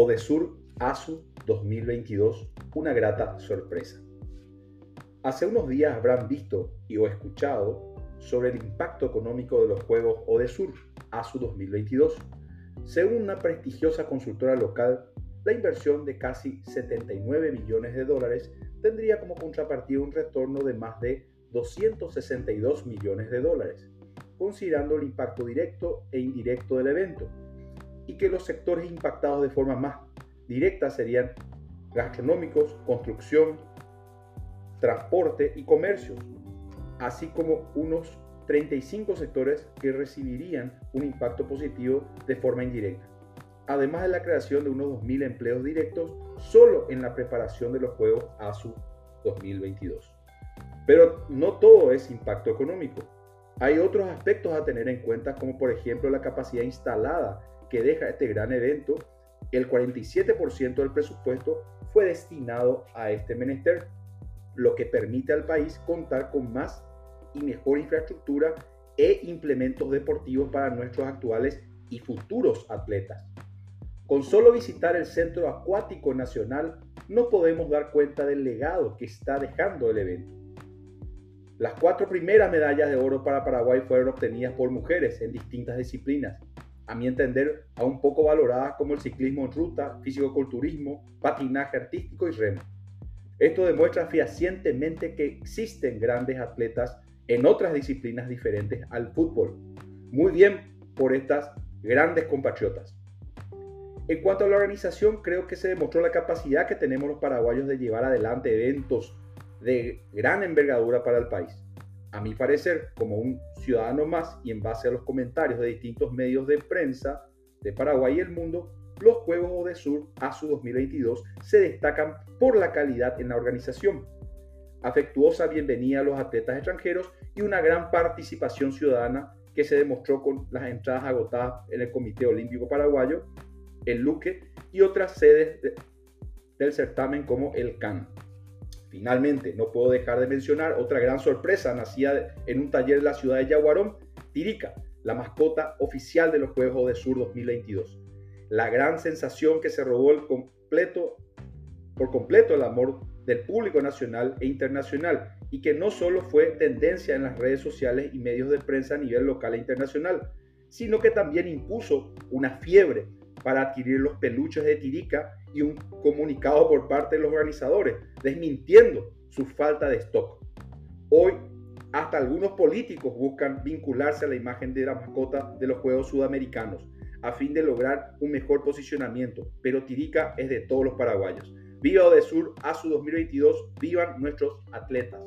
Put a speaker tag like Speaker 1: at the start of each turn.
Speaker 1: Odesur ASU 2022, una grata sorpresa. Hace unos días habrán visto y o escuchado sobre el impacto económico de los Juegos Odesur ASU 2022. Según una prestigiosa consultora local, la inversión de casi 79 millones de dólares tendría como contrapartida un retorno de más de 262 millones de dólares, considerando el impacto directo e indirecto del evento, y que los sectores impactados de forma más directa serían gastronómicos, construcción, transporte y comercio, así como unos 35 sectores que recibirían un impacto positivo de forma indirecta, además de la creación de unos 2.000 empleos directos solo en la preparación de los Juegos ASU 2022. Pero no todo es impacto económico. Hay otros aspectos a tener en cuenta, como por ejemplo la capacidad instalada que deja este gran evento. El 47% del presupuesto fue destinado a este menester, lo que permite al país contar con más y mejor infraestructura e implementos deportivos para nuestros actuales y futuros atletas. Con solo visitar el Centro Acuático Nacional no podemos dar cuenta del legado que está dejando el evento. Las cuatro primeras medallas de oro para Paraguay fueron obtenidas por mujeres en distintas disciplinas, a mi entender aún poco valoradas como el ciclismo en ruta, fisicoculturismo, patinaje artístico y remo. Esto demuestra fehacientemente que existen grandes atletas en otras disciplinas diferentes al fútbol. Muy bien por estas grandes compatriotas. En cuanto a la organización, creo que se demostró la capacidad que tenemos los paraguayos de llevar adelante eventos de gran envergadura para el país. A mi parecer, como un ciudadano más y en base a los comentarios de distintos medios de prensa de Paraguay y el mundo, los Juegos de Sur ASU 2022 se destacan por la calidad en la organización, afectuosa bienvenida a los atletas extranjeros y una gran participación ciudadana que se demostró con las entradas agotadas en el Comité Olímpico Paraguayo, el Luque y otras sedes del certamen como el CAN. Finalmente, no puedo dejar de mencionar otra gran sorpresa nacida en un taller de la ciudad de Yaguarón, Tirica, la mascota oficial de los Juegos de Sur 2022. La gran sensación que se robó por completo el amor del público nacional e internacional y que no solo fue tendencia en las redes sociales y medios de prensa a nivel local e internacional, sino que también impuso una fiebre para adquirir los peluches de Tirica y un comunicado por parte de los organizadores desmintiendo su falta de stock. Hoy, hasta algunos políticos buscan vincularse a la imagen de la mascota de los Juegos Sudamericanos a fin de lograr un mejor posicionamiento, pero Tirica es de todos los paraguayos. Viva Odesur, ASU 2022, vivan nuestros atletas.